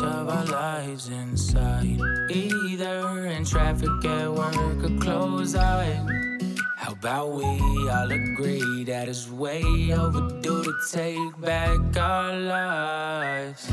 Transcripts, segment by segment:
of our lives inside. Either in traffic at work or close out. How about we all agree that it's way overdue to take back our lives?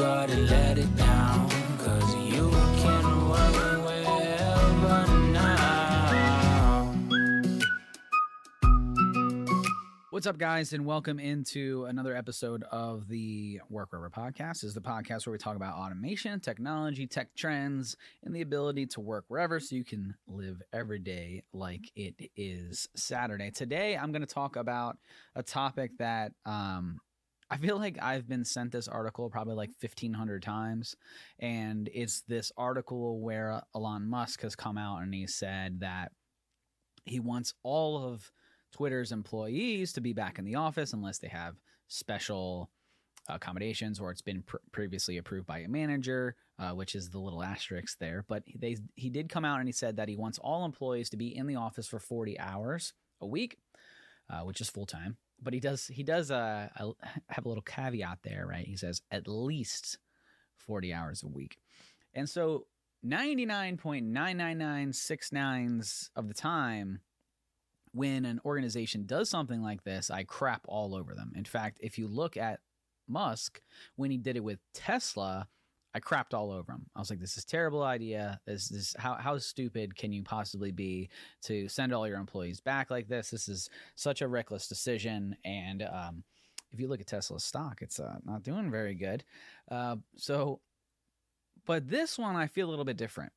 Let it down. Cause you can wherever now. What's up, guys, and welcome into another episode of the Work Wherever podcast. This is the podcast where we talk about automation, technology, tech trends, and the ability to work wherever so you can live every day like it is Saturday. Today, I'm going to talk about a topic that um, I feel like I've been sent this article probably like 1,500 times. And it's this article where Elon Musk has come out and he said that he wants all of Twitter's employees to be back in the office unless they have special accommodations or it's been pr- previously approved by a manager, uh, which is the little asterisk there. But they he did come out and he said that he wants all employees to be in the office for 40 hours a week, uh, which is full time. But he does he does uh, have a little caveat there, right? He says at least 40 hours a week, and so 99.99969s of the time when an organization does something like this, I crap all over them. In fact, if you look at Musk when he did it with Tesla, I crapped all over him. I was like, "This is a terrible idea. This this how how stupid can you possibly be to send all your employees back like this? This is such a reckless decision." And um, if you look at Tesla's stock, it's uh, not doing very good. Uh, so, but this one I feel a little bit different,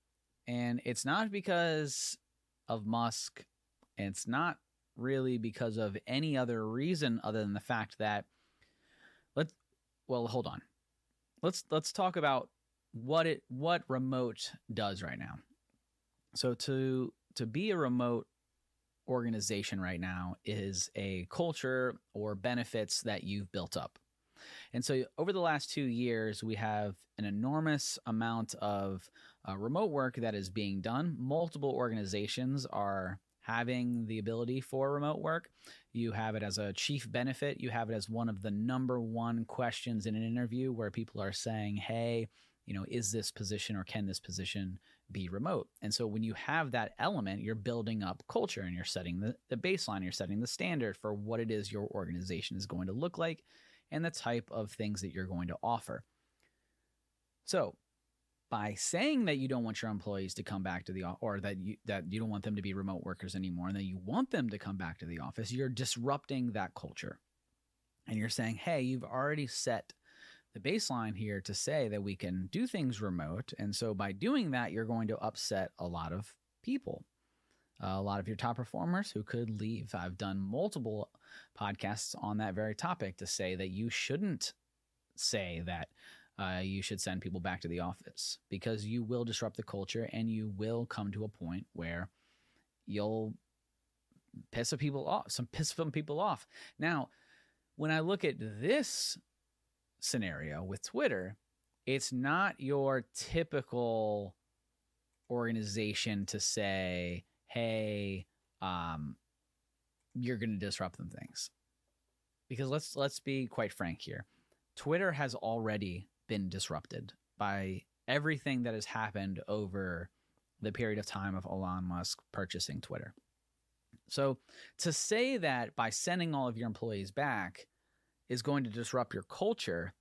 and it's not because of Musk and it's not really because of any other reason other than the fact that let's well hold on let's let's talk about what it what remote does right now so to to be a remote organization right now is a culture or benefits that you've built up and so over the last two years, we have an enormous amount of uh, remote work that is being done. Multiple organizations are having the ability for remote work. You have it as a chief benefit. You have it as one of the number one questions in an interview where people are saying, hey, you know, is this position or can this position be remote? And so when you have that element, you're building up culture and you're setting the, the baseline, you're setting the standard for what it is your organization is going to look like and the type of things that you're going to offer. So by saying that you don't want your employees to come back to the or that you that you don't want them to be remote workers anymore and that you want them to come back to the office you're disrupting that culture. And you're saying hey you've already set the baseline here to say that we can do things remote and so by doing that you're going to upset a lot of people. Uh, a lot of your top performers who could leave. I've done multiple podcasts on that very topic to say that you shouldn't say that uh, you should send people back to the office because you will disrupt the culture and you will come to a point where you'll piss some people off, some piss some people off. Now, when I look at this scenario with Twitter, it's not your typical organization to say, "Hey, um, you're going to disrupt them things," because let's let's be quite frank here. Twitter has already been disrupted by everything that has happened over the period of time of Elon Musk purchasing Twitter. So to say that by sending all of your employees back is going to disrupt your culture,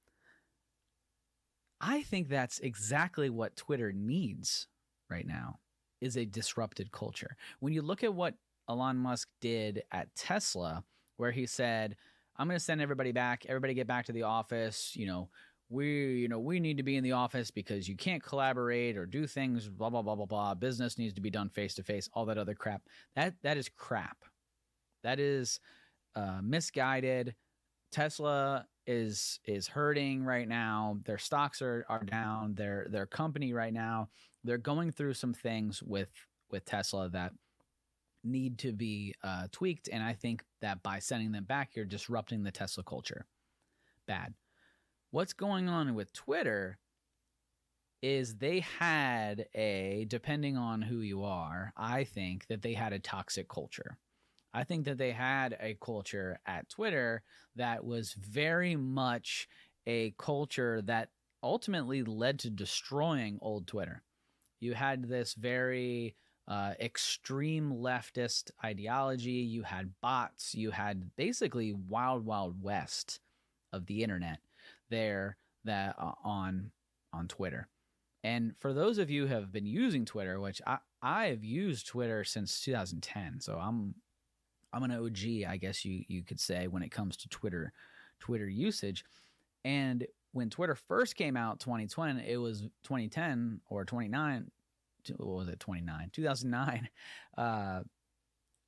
I think that's exactly what Twitter needs right now is a disrupted culture. When you look at what Elon Musk did at Tesla where he said, "I'm going to send everybody back, everybody get back to the office, you know, we you know we need to be in the office because you can't collaborate or do things blah blah blah blah blah business needs to be done face to face all that other crap that that is crap that is uh, misguided tesla is is hurting right now their stocks are are down their their company right now they're going through some things with with Tesla that need to be uh, tweaked. And I think that by sending them back, you're disrupting the Tesla culture. Bad. What's going on with Twitter is they had a, depending on who you are, I think that they had a toxic culture. I think that they had a culture at Twitter that was very much a culture that ultimately led to destroying old Twitter. You had this very uh, extreme leftist ideology. You had bots. You had basically wild, wild west of the internet there that uh, on on Twitter. And for those of you who have been using Twitter, which I, I have used Twitter since 2010, so I'm I'm an OG, I guess you you could say, when it comes to Twitter Twitter usage. And when Twitter first came out, 2020, it was 2010 or 29. What was it? 29, 2009. Uh,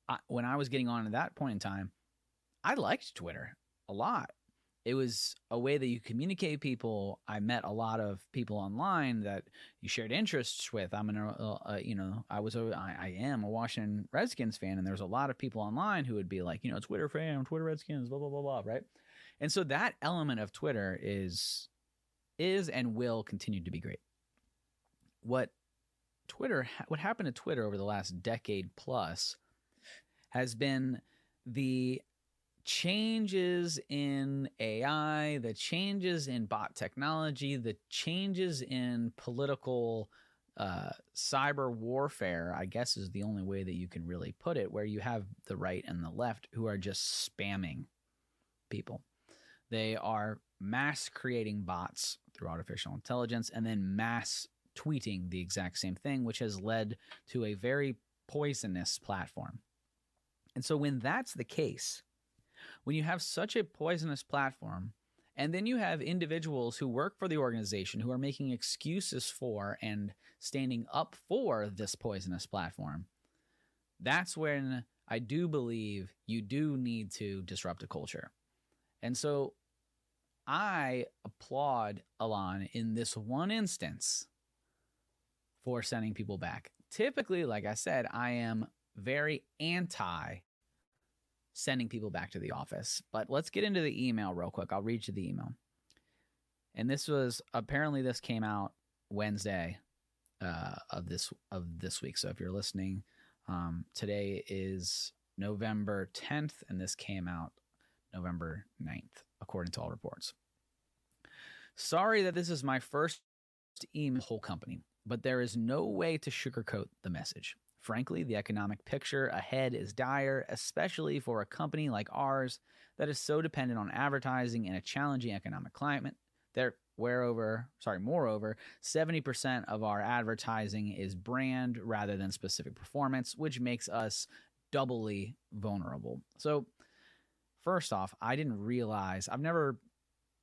I, when I was getting on at that point in time, I liked Twitter a lot. It was a way that you communicate people. I met a lot of people online that you shared interests with. I'm an, uh, uh, you know, I was, a, I, I am a Washington Redskins fan, and there's a lot of people online who would be like, you know, Twitter fan, Twitter Redskins, blah blah blah blah, right? And so that element of Twitter is is and will continue to be great. What Twitter what happened to Twitter over the last decade plus has been the changes in AI, the changes in bot technology, the changes in political uh, cyber warfare, I guess is the only way that you can really put it, where you have the right and the left who are just spamming people. They are mass creating bots through artificial intelligence and then mass tweeting the exact same thing, which has led to a very poisonous platform. And so, when that's the case, when you have such a poisonous platform, and then you have individuals who work for the organization who are making excuses for and standing up for this poisonous platform, that's when I do believe you do need to disrupt a culture. And so I applaud Elon in this one instance for sending people back. Typically, like I said, I am very anti sending people back to the office. But let's get into the email real quick. I'll read you the email. And this was apparently this came out Wednesday uh, of this of this week. So if you're listening, um, today is November 10th, and this came out November 9th, according to all reports. Sorry that this is my first email whole company, but there is no way to sugarcoat the message. Frankly, the economic picture ahead is dire, especially for a company like ours that is so dependent on advertising in a challenging economic climate. There, whereover, sorry, moreover, 70% of our advertising is brand rather than specific performance, which makes us doubly vulnerable. So, First off, I didn't realize I've never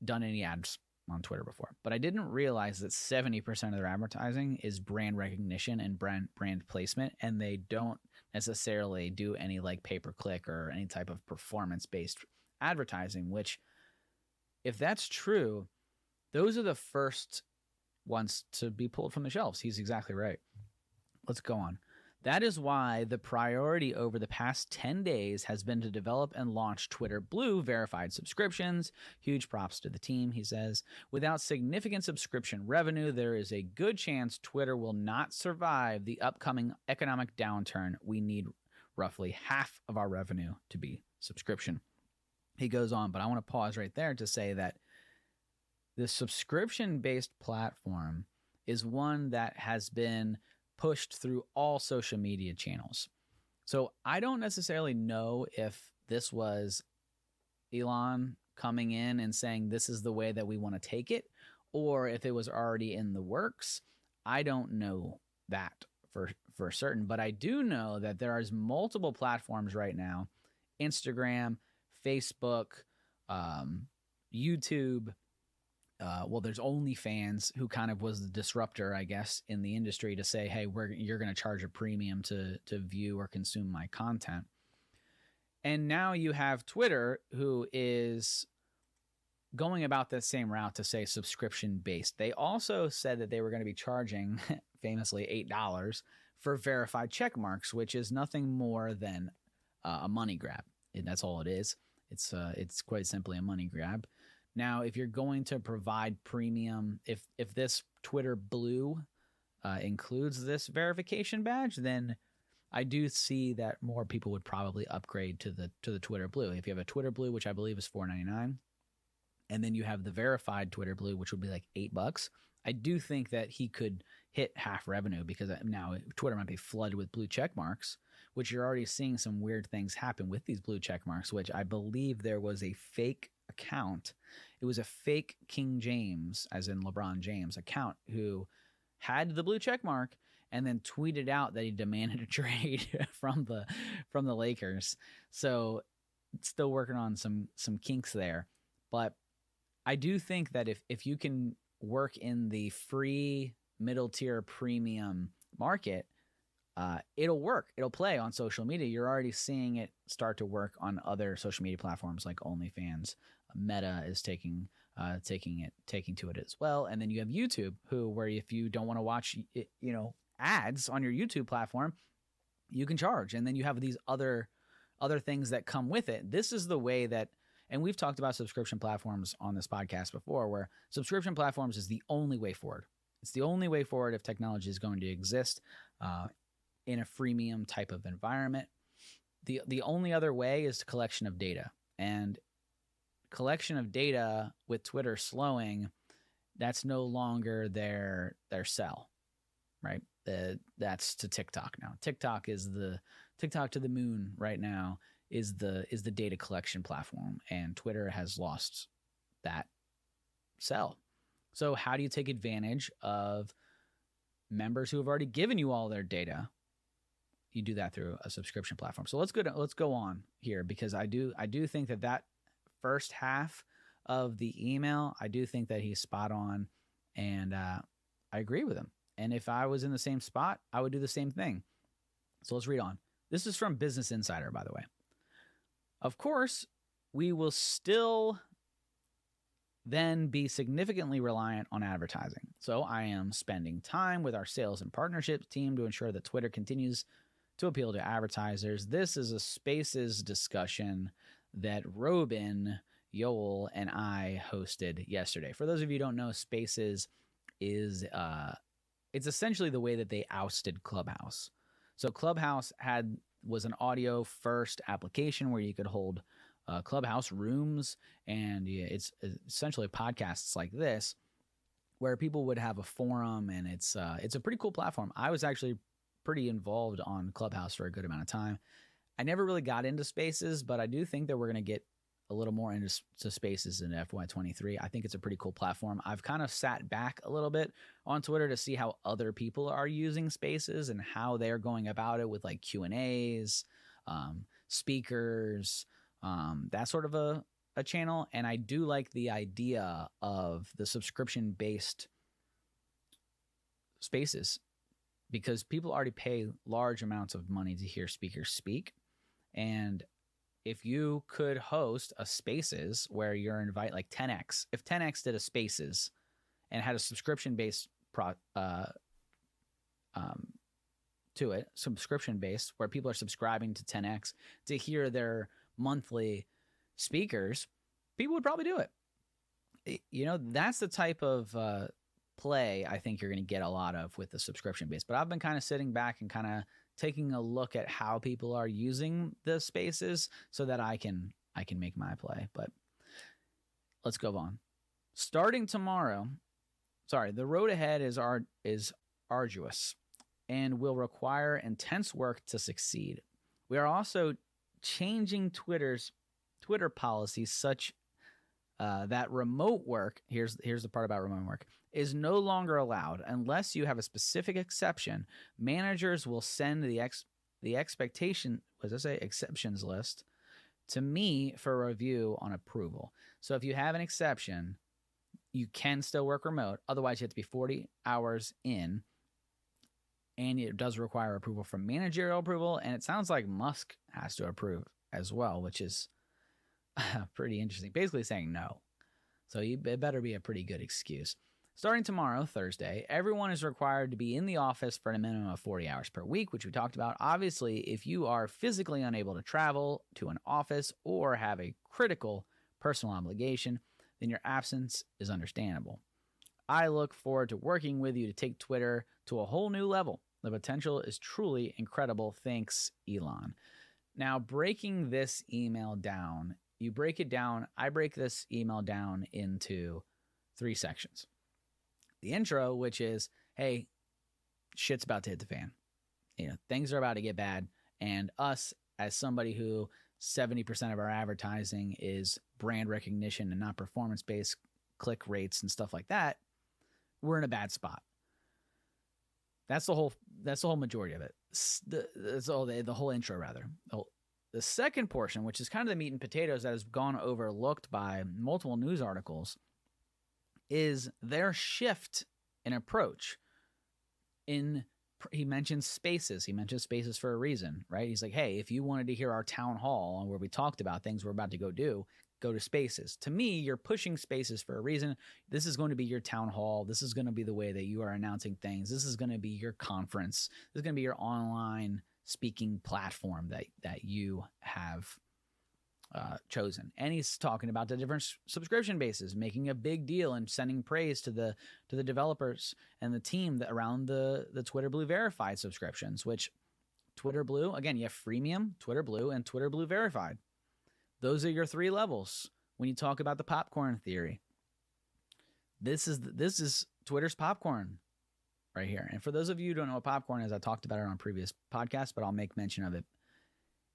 done any ads on Twitter before, but I didn't realize that 70% of their advertising is brand recognition and brand brand placement and they don't necessarily do any like pay per click or any type of performance based advertising, which if that's true, those are the first ones to be pulled from the shelves. He's exactly right. Let's go on. That is why the priority over the past 10 days has been to develop and launch Twitter Blue verified subscriptions. Huge props to the team, he says. Without significant subscription revenue, there is a good chance Twitter will not survive the upcoming economic downturn. We need roughly half of our revenue to be subscription. He goes on, but I want to pause right there to say that the subscription based platform is one that has been pushed through all social media channels. So I don't necessarily know if this was Elon coming in and saying this is the way that we want to take it, or if it was already in the works. I don't know that for for certain, but I do know that there is multiple platforms right now: Instagram, Facebook, um, YouTube, uh, well, there's OnlyFans who kind of was the disruptor, I guess, in the industry to say, "Hey, we're you're going to charge a premium to to view or consume my content." And now you have Twitter, who is going about that same route to say subscription based. They also said that they were going to be charging, famously, eight dollars for verified check marks, which is nothing more than uh, a money grab. And that's all it is. It's uh, it's quite simply a money grab. Now, if you're going to provide premium, if if this Twitter Blue uh, includes this verification badge, then I do see that more people would probably upgrade to the to the Twitter Blue. If you have a Twitter Blue, which I believe is four ninety nine, and then you have the verified Twitter Blue, which would be like eight bucks. I do think that he could hit half revenue because uh, now Twitter might be flooded with blue check marks, which you're already seeing some weird things happen with these blue check marks, which I believe there was a fake account. It was a fake King James, as in LeBron James, account who had the blue check mark and then tweeted out that he demanded a trade from the from the Lakers. So still working on some some kinks there. But I do think that if if you can work in the free middle tier premium market, uh, it'll work. It'll play on social media. You're already seeing it start to work on other social media platforms like OnlyFans. Meta is taking uh, taking it taking to it as well, and then you have YouTube, who where if you don't want to watch you know ads on your YouTube platform, you can charge, and then you have these other other things that come with it. This is the way that and we've talked about subscription platforms on this podcast before, where subscription platforms is the only way forward. It's the only way forward if technology is going to exist uh, in a freemium type of environment. The, the only other way is collection of data. And collection of data with Twitter slowing, that's no longer their their sell, right? Uh, that's to TikTok now. TikTok is the TikTok to the moon right now is the is the data collection platform and Twitter has lost that sell. So how do you take advantage of members who have already given you all their data? You do that through a subscription platform. So let's go to, let's go on here because I do I do think that that first half of the email, I do think that he's spot on and uh, I agree with him. And if I was in the same spot, I would do the same thing. So let's read on. This is from Business Insider, by the way. Of course, we will still then be significantly reliant on advertising. So I am spending time with our sales and partnerships team to ensure that Twitter continues to appeal to advertisers. This is a spaces discussion that Robin, Yoel, and I hosted yesterday. For those of you don't know, Spaces is uh it's essentially the way that they ousted Clubhouse. So Clubhouse had was an audio first application where you could hold uh, clubhouse rooms and yeah, it's essentially podcasts like this where people would have a forum and it's uh, it's a pretty cool platform i was actually pretty involved on clubhouse for a good amount of time i never really got into spaces but i do think that we're going to get a little more into spaces in FY23. I think it's a pretty cool platform. I've kind of sat back a little bit on Twitter to see how other people are using spaces and how they're going about it with like Q and A's, um, speakers, um, that sort of a, a channel. And I do like the idea of the subscription based spaces because people already pay large amounts of money to hear speakers speak. And if you could host a spaces where you're invite like 10x if 10x did a spaces and had a subscription based pro uh, um, to it subscription based where people are subscribing to 10x to hear their monthly speakers people would probably do it. You know that's the type of uh, play i think you're going to get a lot of with the subscription base but i've been kind of sitting back and kind of taking a look at how people are using the spaces so that I can I can make my play. But let's go on. Starting tomorrow, sorry, the road ahead is art is arduous and will require intense work to succeed. We are also changing Twitter's Twitter policies such uh, that remote work here's here's the part about remote work is no longer allowed unless you have a specific exception. Managers will send the ex the expectation does I say exceptions list to me for review on approval. So if you have an exception, you can still work remote. Otherwise, you have to be 40 hours in. And it does require approval from managerial approval. And it sounds like Musk has to approve as well, which is pretty interesting. Basically saying no. So it better be a pretty good excuse. Starting tomorrow, Thursday, everyone is required to be in the office for a minimum of 40 hours per week, which we talked about. Obviously, if you are physically unable to travel to an office or have a critical personal obligation, then your absence is understandable. I look forward to working with you to take Twitter to a whole new level. The potential is truly incredible. Thanks, Elon. Now, breaking this email down, you break it down. I break this email down into three sections. The intro, which is, hey, shit's about to hit the fan. You know, things are about to get bad. And us, as somebody who 70% of our advertising is brand recognition and not performance based click rates and stuff like that, we're in a bad spot. That's the whole. That's the whole majority of it. The, that's all the, the whole intro rather. The second portion, which is kind of the meat and potatoes that has gone overlooked by multiple news articles, is their shift in approach. In he mentions spaces. He mentions spaces for a reason, right? He's like, hey, if you wanted to hear our town hall where we talked about things we're about to go do, go to spaces. To me, you're pushing spaces for a reason. This is going to be your town hall. This is going to be the way that you are announcing things. This is going to be your conference. This is going to be your online speaking platform that that you have uh, chosen. And he's talking about the different s- subscription bases, making a big deal and sending praise to the to the developers and the team that around the the Twitter Blue verified subscriptions, which Twitter Blue again, you have freemium, Twitter Blue, and Twitter Blue verified. Those are your three levels when you talk about the popcorn theory. This is this is Twitter's popcorn right here. And for those of you who don't know what popcorn is, I talked about it on previous podcasts, but I'll make mention of it.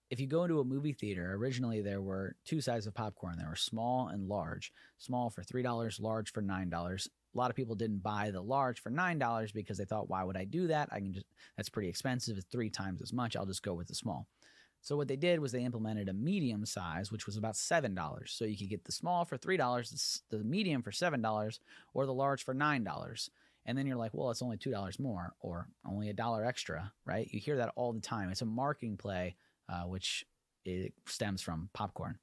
If you go into a movie theater, originally there were two sizes of popcorn. There were small and large. Small for $3, large for $9. A lot of people didn't buy the large for $9 because they thought, why would I do that? I can just that's pretty expensive. It's three times as much. I'll just go with the small. So what they did was they implemented a medium size, which was about seven dollars. So you could get the small for three dollars, the medium for seven dollars, or the large for nine dollars. And then you're like, well, it's only two dollars more, or only a dollar extra, right? You hear that all the time. It's a marketing play, uh, which it stems from popcorn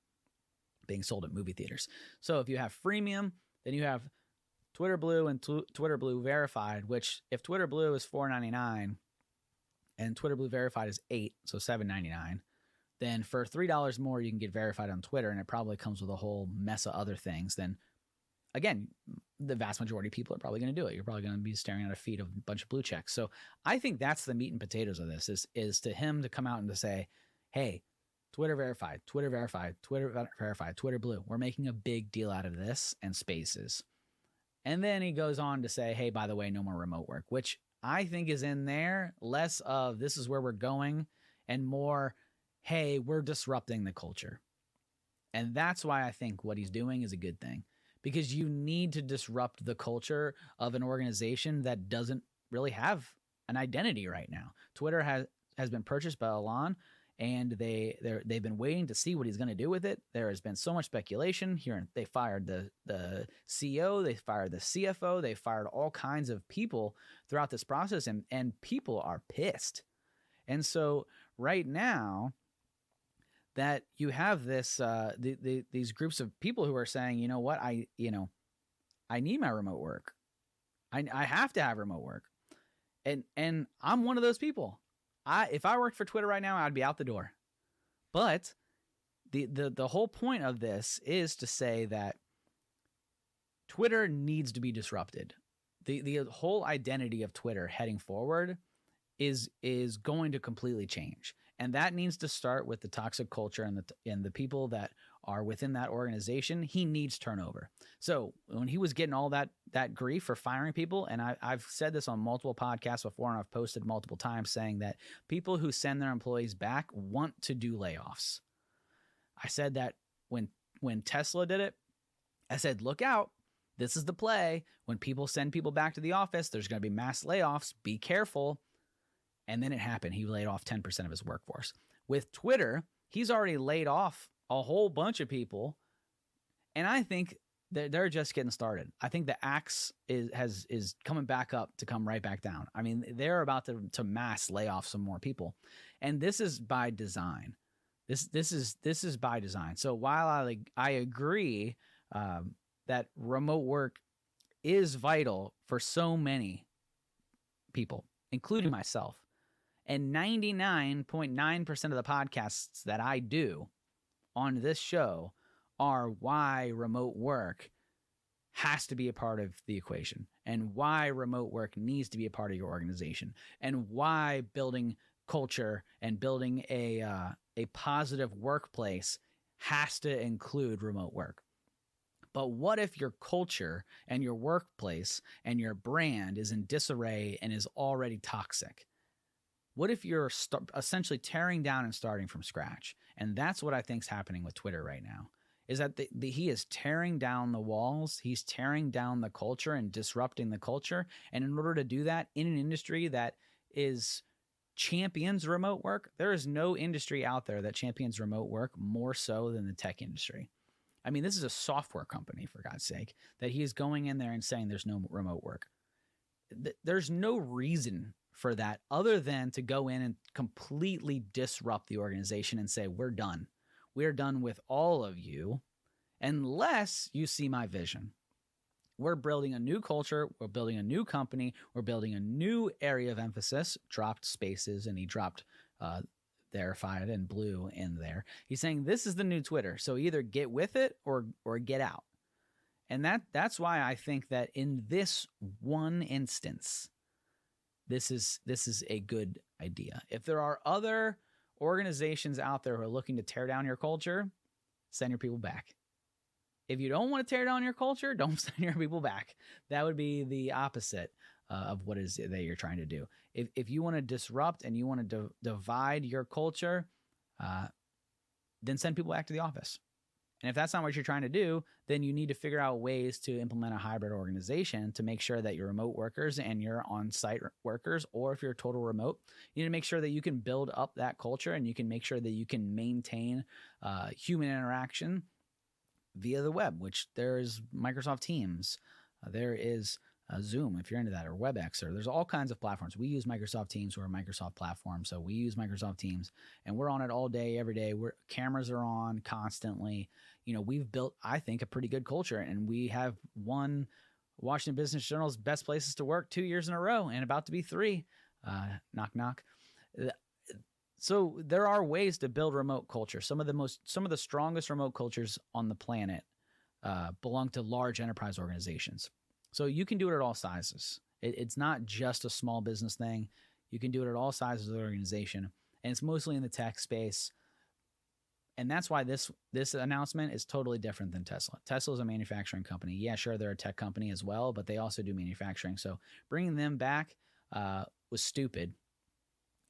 being sold at movie theaters. So if you have freemium, then you have Twitter Blue and tw- Twitter Blue Verified. Which, if Twitter Blue is four ninety nine, and Twitter Blue Verified is eight, so seven ninety nine then for $3 more you can get verified on Twitter and it probably comes with a whole mess of other things then again the vast majority of people are probably going to do it. You're probably going to be staring at a feed of a bunch of blue checks. So I think that's the meat and potatoes of this is is to him to come out and to say hey Twitter verified Twitter verified Twitter verified Twitter blue. We're making a big deal out of this and spaces. And then he goes on to say hey by the way no more remote work which I think is in there less of this is where we're going and more hey, we're disrupting the culture. And that's why I think what he's doing is a good thing because you need to disrupt the culture of an organization that doesn't really have an identity right now. Twitter has has been purchased by Elon and they they they've been waiting to see what he's going to do with it. There has been so much speculation here. They fired the the CEO, they fired the CFO, they fired all kinds of people throughout this process, and and people are pissed. And so right now, that you have this uh, the, the, these groups of people who are saying, you know what, I you know, I need my remote work. I I have to have remote work, and and I'm one of those people. I if I worked for Twitter right now, I'd be out the door. But the the the whole point of this is to say that Twitter needs to be disrupted. The the whole identity of Twitter heading forward is is going to completely change and that needs to start with the toxic culture and the and the people that are within that organization. He needs turnover. So when he was getting all that that grief for firing people and I, i've said this on multiple podcasts before and i've posted multiple times saying that people who send their employees back want to do layoffs. I said that when when tesla did it i said look out. This is the play. When people send people back to the office there's going to be mass layoffs. Be careful and then it happened. He laid off 10% of his workforce. With Twitter, he's already laid off a whole bunch of people. And I think they're, they're just getting started. I think the axe is has is coming back up to come right back down. I mean, they're about to, to mass lay off some more people. And this is by design. This this is this is by design. So while I I agree um, that remote work is vital for so many people, including myself. And 99.9% of the podcasts that I do on this show are why remote work has to be a part of the equation and why remote work needs to be a part of your organization and why building culture and building a uh, a positive workplace has to include remote work. But what if your culture and your workplace and your brand is in disarray and is already toxic? What if you're st- essentially tearing down and starting from scratch? And that's what I think is happening with Twitter right now. Is that the, the, he is tearing down the walls, he's tearing down the culture and disrupting the culture. And in order to do that in an industry that is champions remote work, there is no industry out there that champions remote work more so than the tech industry. I mean, this is a software company, for God's sake, that he is going in there and saying there's no remote work. There's no reason for that other than to go in and completely disrupt the organization and say, we're done. We're done with all of you unless you see my vision. We're building a new culture. We're building a new company. We're building a new area of emphasis. Dropped spaces and he dropped uh, verified and blue in there. He's saying this is the new Twitter. So either get with it or or get out. And that that's why I think that in this one instance, this is this is a good idea. If there are other organizations out there who are looking to tear down your culture, send your people back. If you don't want to tear down your culture, don't send your people back. That would be the opposite uh, of what is that you're trying to do. If if you want to disrupt and you want to divide your culture, uh, then send people back to the office. And if that's not what you're trying to do, then you need to figure out ways to implement a hybrid organization to make sure that your remote workers and your on site workers, or if you're total remote, you need to make sure that you can build up that culture and you can make sure that you can maintain uh, human interaction via the web, which there's Microsoft Teams, uh, there is uh, Zoom if you're into that, or WebEx, or there's all kinds of platforms. We use Microsoft Teams, we're a Microsoft platform, so we use Microsoft Teams, and we're on it all day, every day. We're cameras are on constantly. You know, we've built, I think, a pretty good culture, and we have won Washington Business Journal's best places to work two years in a row, and about to be three. Uh, knock knock. So there are ways to build remote culture. Some of the most, some of the strongest remote cultures on the planet uh, belong to large enterprise organizations. So you can do it at all sizes. It, it's not just a small business thing. You can do it at all sizes of the organization, and it's mostly in the tech space. And that's why this this announcement is totally different than Tesla. Tesla is a manufacturing company. Yeah, sure, they're a tech company as well, but they also do manufacturing. So bringing them back uh, was stupid.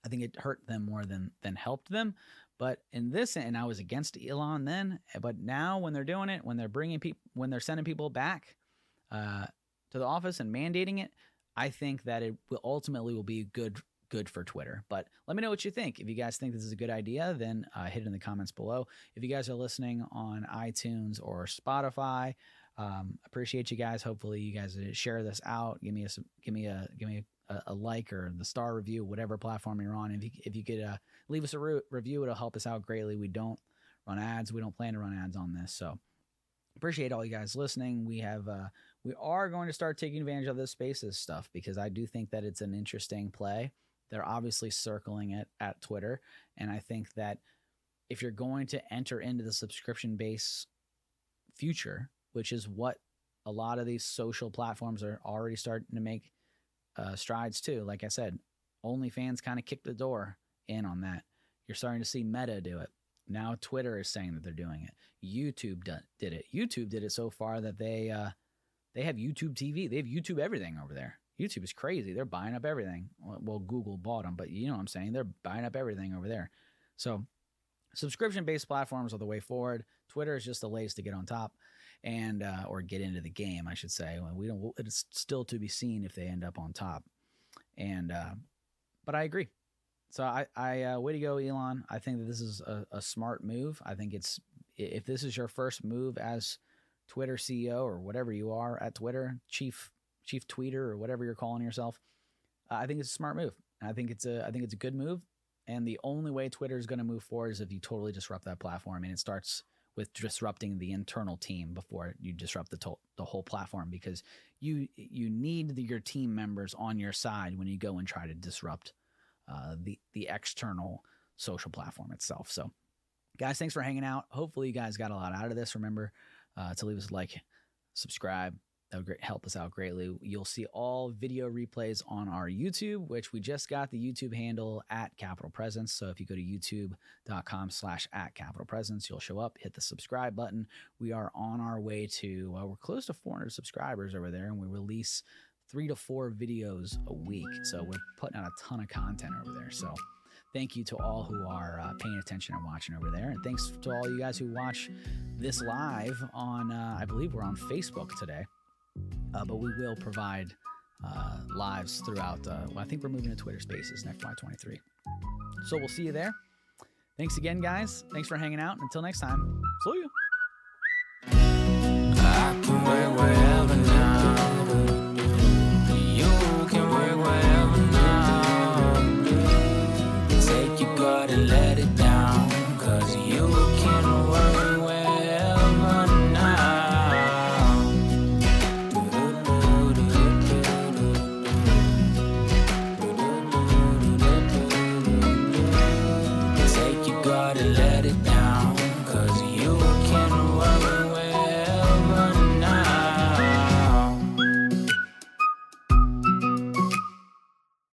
I think it hurt them more than than helped them. But in this, and I was against Elon then, but now when they're doing it, when they're bringing people, when they're sending people back, uh, to the office and mandating it, I think that it will ultimately will be good good for Twitter. But let me know what you think. If you guys think this is a good idea, then uh, hit it in the comments below. If you guys are listening on iTunes or Spotify, um, appreciate you guys. Hopefully, you guys share this out. Give me a give me a give me a, a like or the star review, whatever platform you're on. If you if you could uh, leave us a re- review, it'll help us out greatly. We don't run ads. We don't plan to run ads on this, so appreciate all you guys listening. We have uh, we are going to start taking advantage of this spaces stuff because I do think that it's an interesting play. They're obviously circling it at Twitter. And I think that if you're going to enter into the subscription base future, which is what a lot of these social platforms are already starting to make uh, strides to, like I said, OnlyFans kind of kicked the door in on that. You're starting to see Meta do it. Now Twitter is saying that they're doing it. YouTube did it. YouTube did it so far that they uh, they have YouTube TV. They have YouTube everything over there. YouTube is crazy. They're buying up everything. Well, Google bought them, but you know what I'm saying? They're buying up everything over there. So, subscription based platforms are the way forward. Twitter is just the latest to get on top and uh, or get into the game, I should say. We don't. It's still to be seen if they end up on top. And uh, but I agree. So I, I uh, way to go, Elon. I think that this is a, a smart move. I think it's if this is your first move as Twitter CEO or whatever you are at Twitter, chief chief tweeter or whatever you're calling yourself. Uh, I think it's a smart move. I think it's a I think it's a good move. And the only way Twitter is going to move forward is if you totally disrupt that platform and it starts with disrupting the internal team before you disrupt the to- the whole platform because you you need the, your team members on your side when you go and try to disrupt uh, the the external social platform itself. So, guys, thanks for hanging out. Hopefully, you guys got a lot out of this. Remember uh, to leave us a like, subscribe, that would help us out greatly. You'll see all video replays on our YouTube, which we just got the YouTube handle at Capital Presence. So if you go to youtube.com slash at Capital Presence, you'll show up, hit the subscribe button. We are on our way to, well, we're close to 400 subscribers over there, and we release three to four videos a week. So we're putting out a ton of content over there. So thank you to all who are uh, paying attention and watching over there. And thanks to all you guys who watch this live on, uh, I believe we're on Facebook today. Uh, but we will provide uh, lives throughout. Uh, well, I think we're moving to Twitter Spaces in FY23. So we'll see you there. Thanks again, guys. Thanks for hanging out. Until next time, see you.